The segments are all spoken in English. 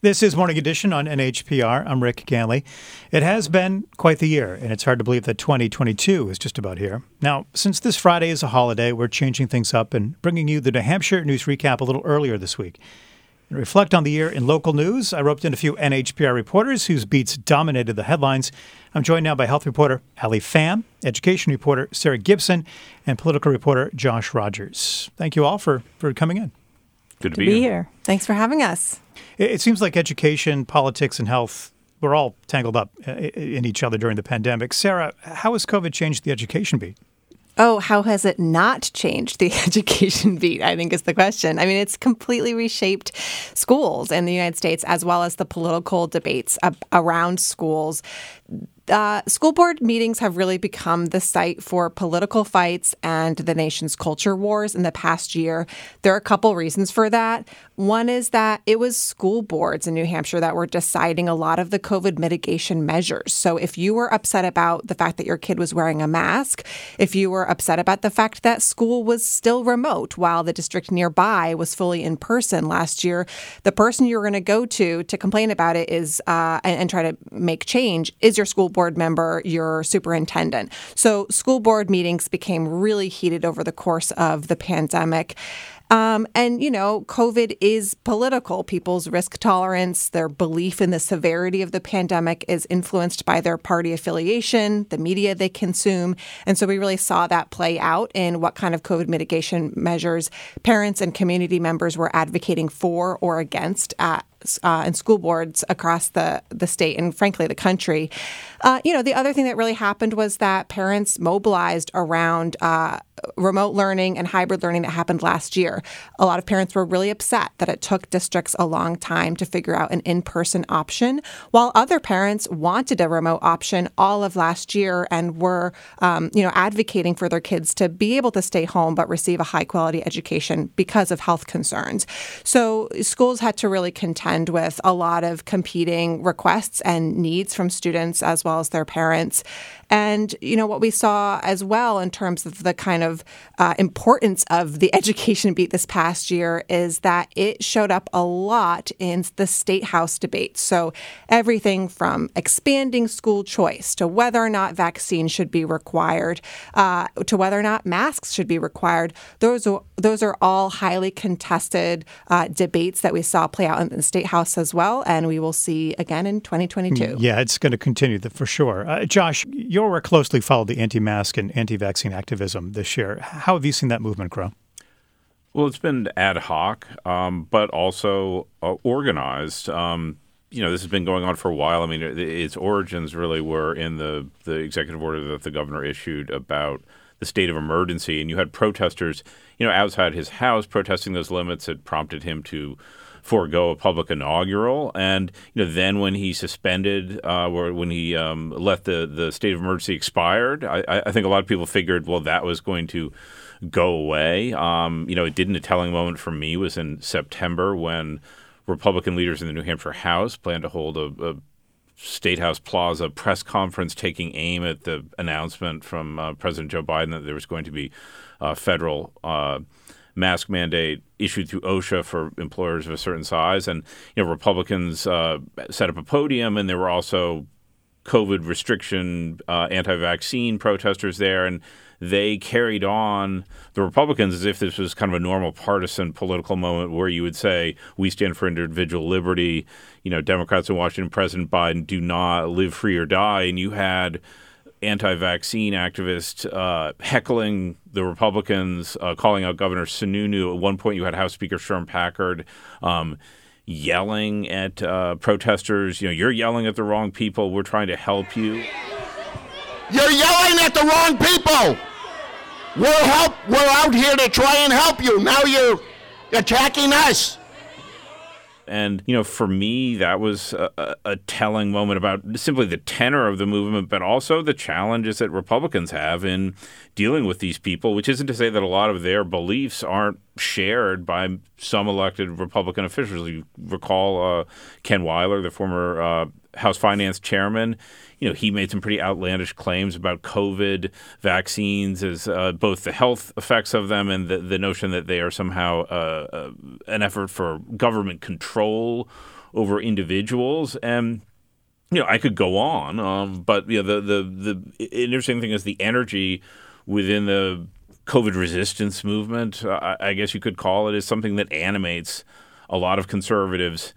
This is Morning Edition on NHPR. I'm Rick Ganley. It has been quite the year, and it's hard to believe that 2022 is just about here. Now, since this Friday is a holiday, we're changing things up and bringing you the New Hampshire news recap a little earlier this week. To reflect on the year in local news, I roped in a few NHPR reporters whose beats dominated the headlines. I'm joined now by health reporter Alli Fam, education reporter Sarah Gibson, and political reporter Josh Rogers. Thank you all for, for coming in. Good to, to be, be here. Thanks for having us. It, it seems like education, politics, and health were all tangled up uh, in each other during the pandemic. Sarah, how has COVID changed the education beat? Oh, how has it not changed the education beat? I think is the question. I mean, it's completely reshaped schools in the United States as well as the political debates around schools uh, school board meetings have really become the site for political fights and the nation's culture wars in the past year. There are a couple reasons for that. One is that it was school boards in New Hampshire that were deciding a lot of the COVID mitigation measures. So if you were upset about the fact that your kid was wearing a mask, if you were upset about the fact that school was still remote while the district nearby was fully in person last year, the person you're going to go to to complain about it is uh, and, and try to make change is your school board member, your superintendent. So school board meetings became really heated over the course of the pandemic. Um, and, you know, COVID is political. People's risk tolerance, their belief in the severity of the pandemic is influenced by their party affiliation, the media they consume. And so we really saw that play out in what kind of COVID mitigation measures parents and community members were advocating for or against at uh, and school boards across the, the state and frankly the country. Uh, you know, the other thing that really happened was that parents mobilized around uh, remote learning and hybrid learning that happened last year. A lot of parents were really upset that it took districts a long time to figure out an in person option, while other parents wanted a remote option all of last year and were, um, you know, advocating for their kids to be able to stay home but receive a high quality education because of health concerns. So schools had to really contend with a lot of competing requests and needs from students as well as their parents. And, you know, what we saw as well in terms of the kind of uh, importance of the education beat this past year is that it showed up a lot in the state house debate. So everything from expanding school choice to whether or not vaccines should be required uh, to whether or not masks should be required, those are, those are all highly contested uh, debates that we saw play out in the state house as well. And we will see again in 2022. Yeah, it's going to continue for sure. Uh, Josh, your work closely followed the anti mask and anti vaccine activism this year. How have you seen that movement grow? Well, it's been ad hoc, um, but also uh, organized. Um, you know, this has been going on for a while. I mean, its origins really were in the, the executive order that the governor issued about the state of emergency. And you had protesters, you know, outside his house protesting those limits It prompted him to forego a public inaugural. And you know, then when he suspended, uh, or when he um, let the the state of emergency expired, I, I, think a lot of people figured, well, that was going to go away. Um, you know, it didn't. A telling moment for me was in September when Republican leaders in the New Hampshire House planned to hold a, a State House Plaza press conference taking aim at the announcement from uh, President Joe Biden that there was going to be uh, federal uh, mask mandate issued through OSHA for employers of a certain size. And you know, Republicans uh, set up a podium, and there were also COVID restriction, uh, anti-vaccine protesters there, and they carried on the Republicans as if this was kind of a normal partisan political moment where you would say we stand for individual liberty. You know, Democrats in Washington, President Biden do not live free or die, and you had anti-vaccine activists uh, heckling the Republicans, uh, calling out Governor Sununu. At one point, you had House Speaker Sherm Packard um, yelling at uh, protesters. You know, you're yelling at the wrong people. We're trying to help you. You're yelling at the wrong people. We're help. We're out here to try and help you. Now you're attacking us. And, you know, for me, that was a, a, telling moment about simply the tenor of the movement, but also the challenges that Republicans have in dealing with these people, which isn't to say that a lot of their beliefs aren't shared by some elected Republican officials. You recall uh, Ken Weyler, the former uh, House Finance Chairman you know, he made some pretty outlandish claims about COVID vaccines as uh, both the health effects of them and the, the notion that they are somehow uh, uh, an effort for government control over individuals and you know, I could go on, um, but you know, the, the the interesting thing is the energy within the COVID resistance movement. Uh, I guess you could call it is something that animates a lot of conservatives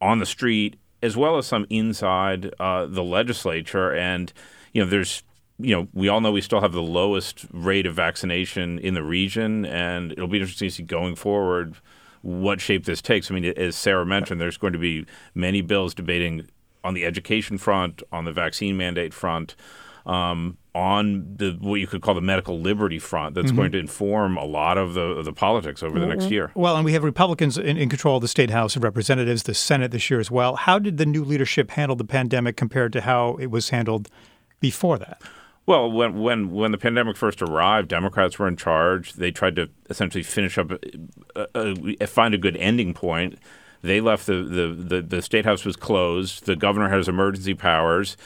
on the street as well as some inside uh, the legislature. And you know, there's you know, we all know we still have the lowest rate of vaccination in the region, and it'll be interesting to see going forward what shape this takes. I mean, as Sarah mentioned, there's going to be many bills debating on the education front, on the vaccine mandate front, um, on the what you could call the medical liberty front. That's mm-hmm. going to inform a lot of the the politics over the next mm-hmm. year. Well, and we have Republicans in, in, control of the state House of Representatives, the Senate this year as well. How did the new leadership handle the pandemic compared to how it was handled before that? Well, when when when the pandemic first arrived, Democrats were in charge. They tried to essentially finish up, uh, uh, find a good ending point. They left the, the, the, the state house was closed. The governor has emergency powers.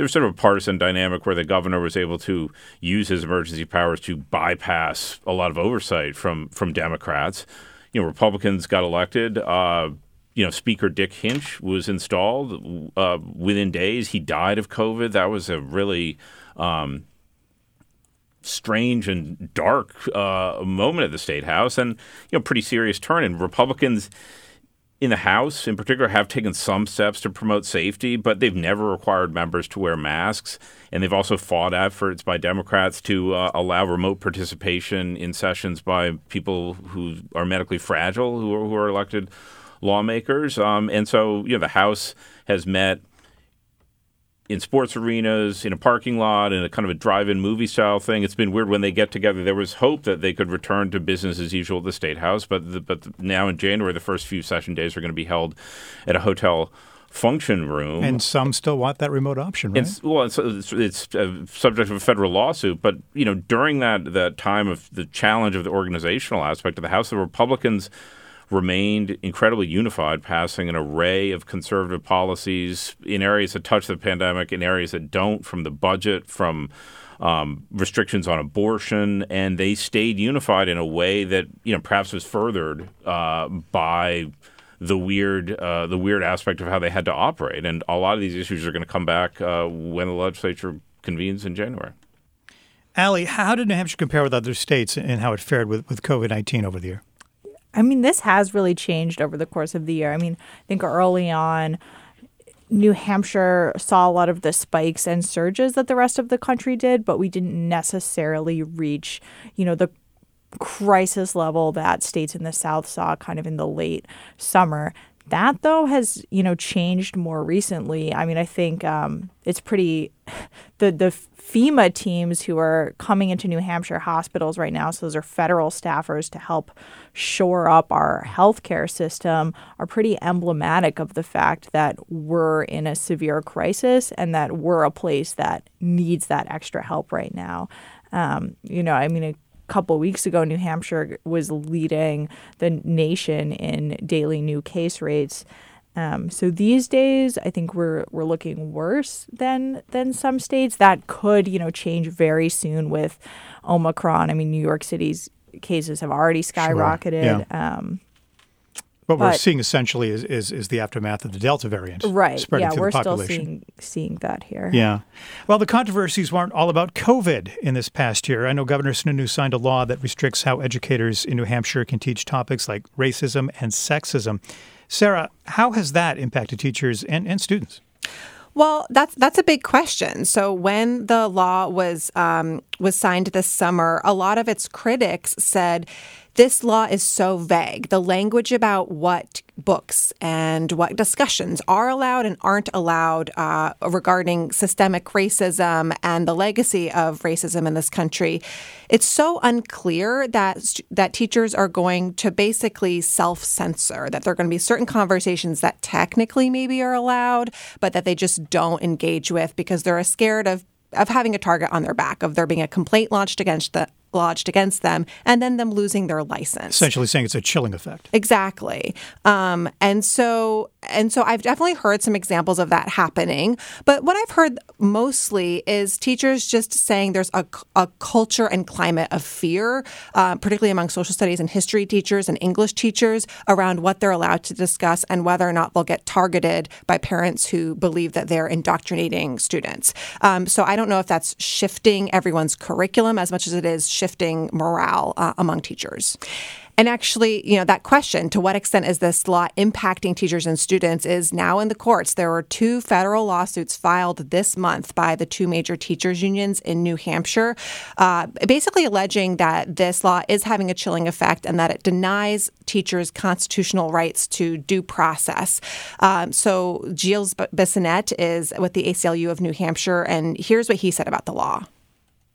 There was sort of a partisan dynamic where the governor was able to use his emergency powers to bypass a lot of oversight from from Democrats. You know, Republicans got elected. Uh, you know, Speaker Dick Hinch was installed uh, within days. He died of COVID. That was a really um, strange and dark uh, moment at the state house, and you know, pretty serious turn. And Republicans in the House, in particular, have taken some steps to promote safety, but they've never required members to wear masks. And they've also fought efforts by Democrats to uh, allow remote participation in sessions by people who are medically fragile, who are, who are elected lawmakers. Um, and so, you know, the House has met in sports arenas, in a parking lot, in a kind of a drive-in movie style thing. It's been weird when they get together. There was hope that they could return to business as usual at the State House, but the, but now in January, the first few session days are going to be held at a hotel function room. And some still want that remote option, right? It's, well, it's, it's, it's a subject of a federal lawsuit. But you know, during that that time of the challenge of the organizational aspect of the House, the Republicans remained incredibly unified, passing an array of conservative policies in areas that touch the pandemic, in areas that don't, from the budget, from um, restrictions on abortion, and they stayed unified in a way that you know perhaps was furthered uh, by the weird uh, the weird aspect of how they had to operate. And a lot of these issues are going to come back uh, when the legislature convenes in January. Alli, how did New Hampshire compare with other states and how it fared with, with COVID 19 over the year? I mean, this has really changed over the course of the year. I mean, I think early on, New Hampshire saw a lot of the spikes and surges that the rest of the country did, but we didn't necessarily reach, you know, the crisis level that states in the South saw kind of in the late summer. That though has you know changed more recently. I mean, I think um, it's pretty the the FEMA teams who are coming into New Hampshire hospitals right now. So those are federal staffers to help shore up our healthcare system. Are pretty emblematic of the fact that we're in a severe crisis and that we're a place that needs that extra help right now. Um, you know, I mean a couple weeks ago, New Hampshire was leading the nation in daily new case rates. Um, so these days, I think we're we're looking worse than than some states. That could you know change very soon with Omicron. I mean, New York City's cases have already skyrocketed. Sure. Yeah. Um, what but, we're seeing essentially is, is, is the aftermath of the Delta variant, right? yeah, we're still seeing seeing that here. Yeah. Well, the controversies weren't all about COVID in this past year. I know Governor Sununu signed a law that restricts how educators in New Hampshire can teach topics like racism and sexism. Sarah, how has that impacted teachers and, and students? Well, that's that's a big question. So when the law was um, was signed this summer, a lot of its critics said this law is so vague. The language about what books and what discussions are allowed and aren't allowed uh, regarding systemic racism and the legacy of racism in this country, it's so unclear that that teachers are going to basically self-censor. That there are going to be certain conversations that technically maybe are allowed, but that they just don't engage with because they're scared of of having a target on their back, of there being a complaint launched against the lodged against them, and then them losing their license. Essentially saying it's a chilling effect. Exactly. Um, and so and so I've definitely heard some examples of that happening. But what I've heard mostly is teachers just saying there's a, a culture and climate of fear, uh, particularly among social studies and history teachers and English teachers around what they're allowed to discuss and whether or not they'll get targeted by parents who believe that they're indoctrinating students. Um, so I don't know if that's shifting everyone's curriculum as much as it is shifting morale uh, among teachers. And actually, you know, that question, to what extent is this law impacting teachers and students, is now in the courts. There were two federal lawsuits filed this month by the two major teachers' unions in New Hampshire, uh, basically alleging that this law is having a chilling effect and that it denies teachers constitutional rights to due process. Um, so, Gilles Bissonnette is with the ACLU of New Hampshire, and here's what he said about the law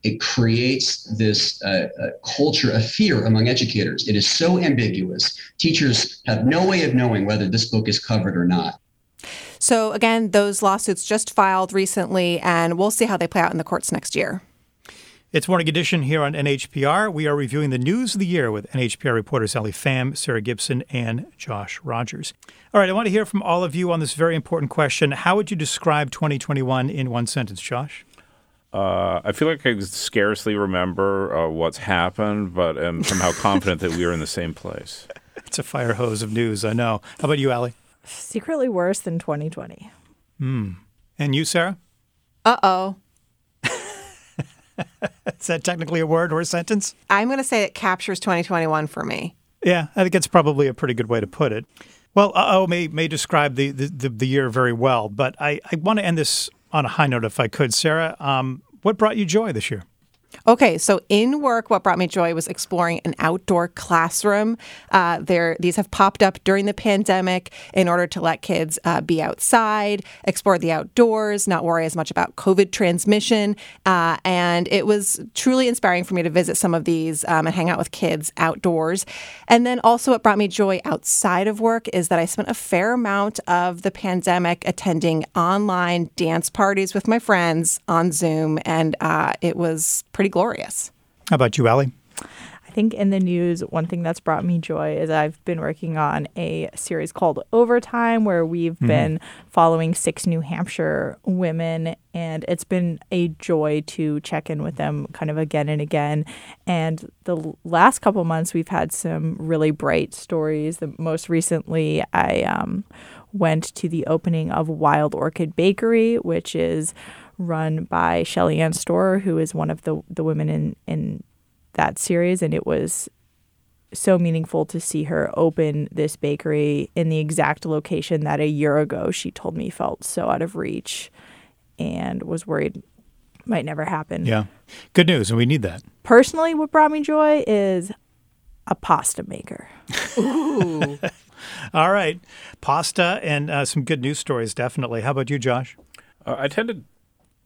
it creates this uh, uh, culture of fear among educators. It is so ambiguous. Teachers have no way of knowing whether this book is covered or not. So, again, those lawsuits just filed recently, and we'll see how they play out in the courts next year. It's Morning Edition here on NHPR. We are reviewing the news of the year with NHPR reporters Alli Fam, Sarah Gibson, and Josh Rogers. All right, I want to hear from all of you on this very important question. How would you describe 2021 in one sentence, Josh? Uh, I feel like I scarcely remember uh, what's happened, but am somehow confident that we are in the same place. It's a fire hose of news, I know. How about you, Alli? Secretly worse than 2020. Hmm. And you, Sarah? Uh oh. Is that technically a word or a sentence? I'm going to say it captures 2021 for me. Yeah, I think it's probably a pretty good way to put it. Well, uh oh may, may describe the, the, the, year very well, but I, I want to end this on a high note if I could. Sarah, um, what brought you joy this year? Okay, so in work, what brought me joy was exploring an outdoor classroom. Uh, there, these have popped up during the pandemic in order to let kids uh, be outside, explore the outdoors, not worry as much about COVID transmission. Uh, and it was truly inspiring for me to visit some of these um, and hang out with kids outdoors. And then also, what brought me joy outside of work is that I spent a fair amount of the pandemic attending online dance parties with my friends on Zoom, and uh, it was pretty glorious. How about you, Alli? I think in the news, one thing that's brought me joy is I've been working on a series called Overtime, where we've mm-hmm. been following six New Hampshire women, and it's been a joy to check in with them kind of again and again. And the last couple months, we've had some really bright stories. The most recently, I um, went to the opening of Wild Orchid Bakery, which is run by Shelly Ann Storer, who is one of the the women in in that series, and it was so meaningful to see her open this bakery in the exact location that a year ago she told me felt so out of reach and was worried might never happen. Yeah. Good news, and we need that. Personally, what brought me joy is a pasta maker. Ooh. All right. Pasta and uh, some good news stories, definitely. How about you, Josh? Uh, I tend to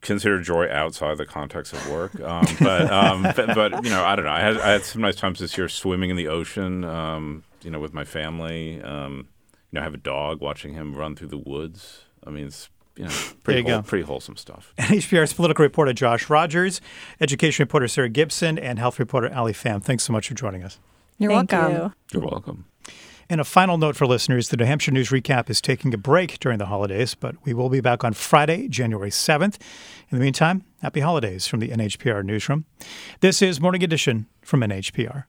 consider joy outside the context of work. Um, but, um, but, but you know, I don't know. I had I had some nice times this year swimming in the ocean. Um, you know, with my family. Um, you know, I have a dog. Watching him run through the woods. I mean, it's you know, pretty, you whole, pretty wholesome stuff. NHPR's political reporter Josh Rogers, education reporter Sarah Gibson, and health reporter Alli Fam. Thanks so much for joining us. You're Thank welcome. You. You're welcome. And a final note for listeners the New Hampshire News Recap is taking a break during the holidays, but we will be back on Friday, January 7th. In the meantime, happy holidays from the NHPR Newsroom. This is Morning Edition from NHPR.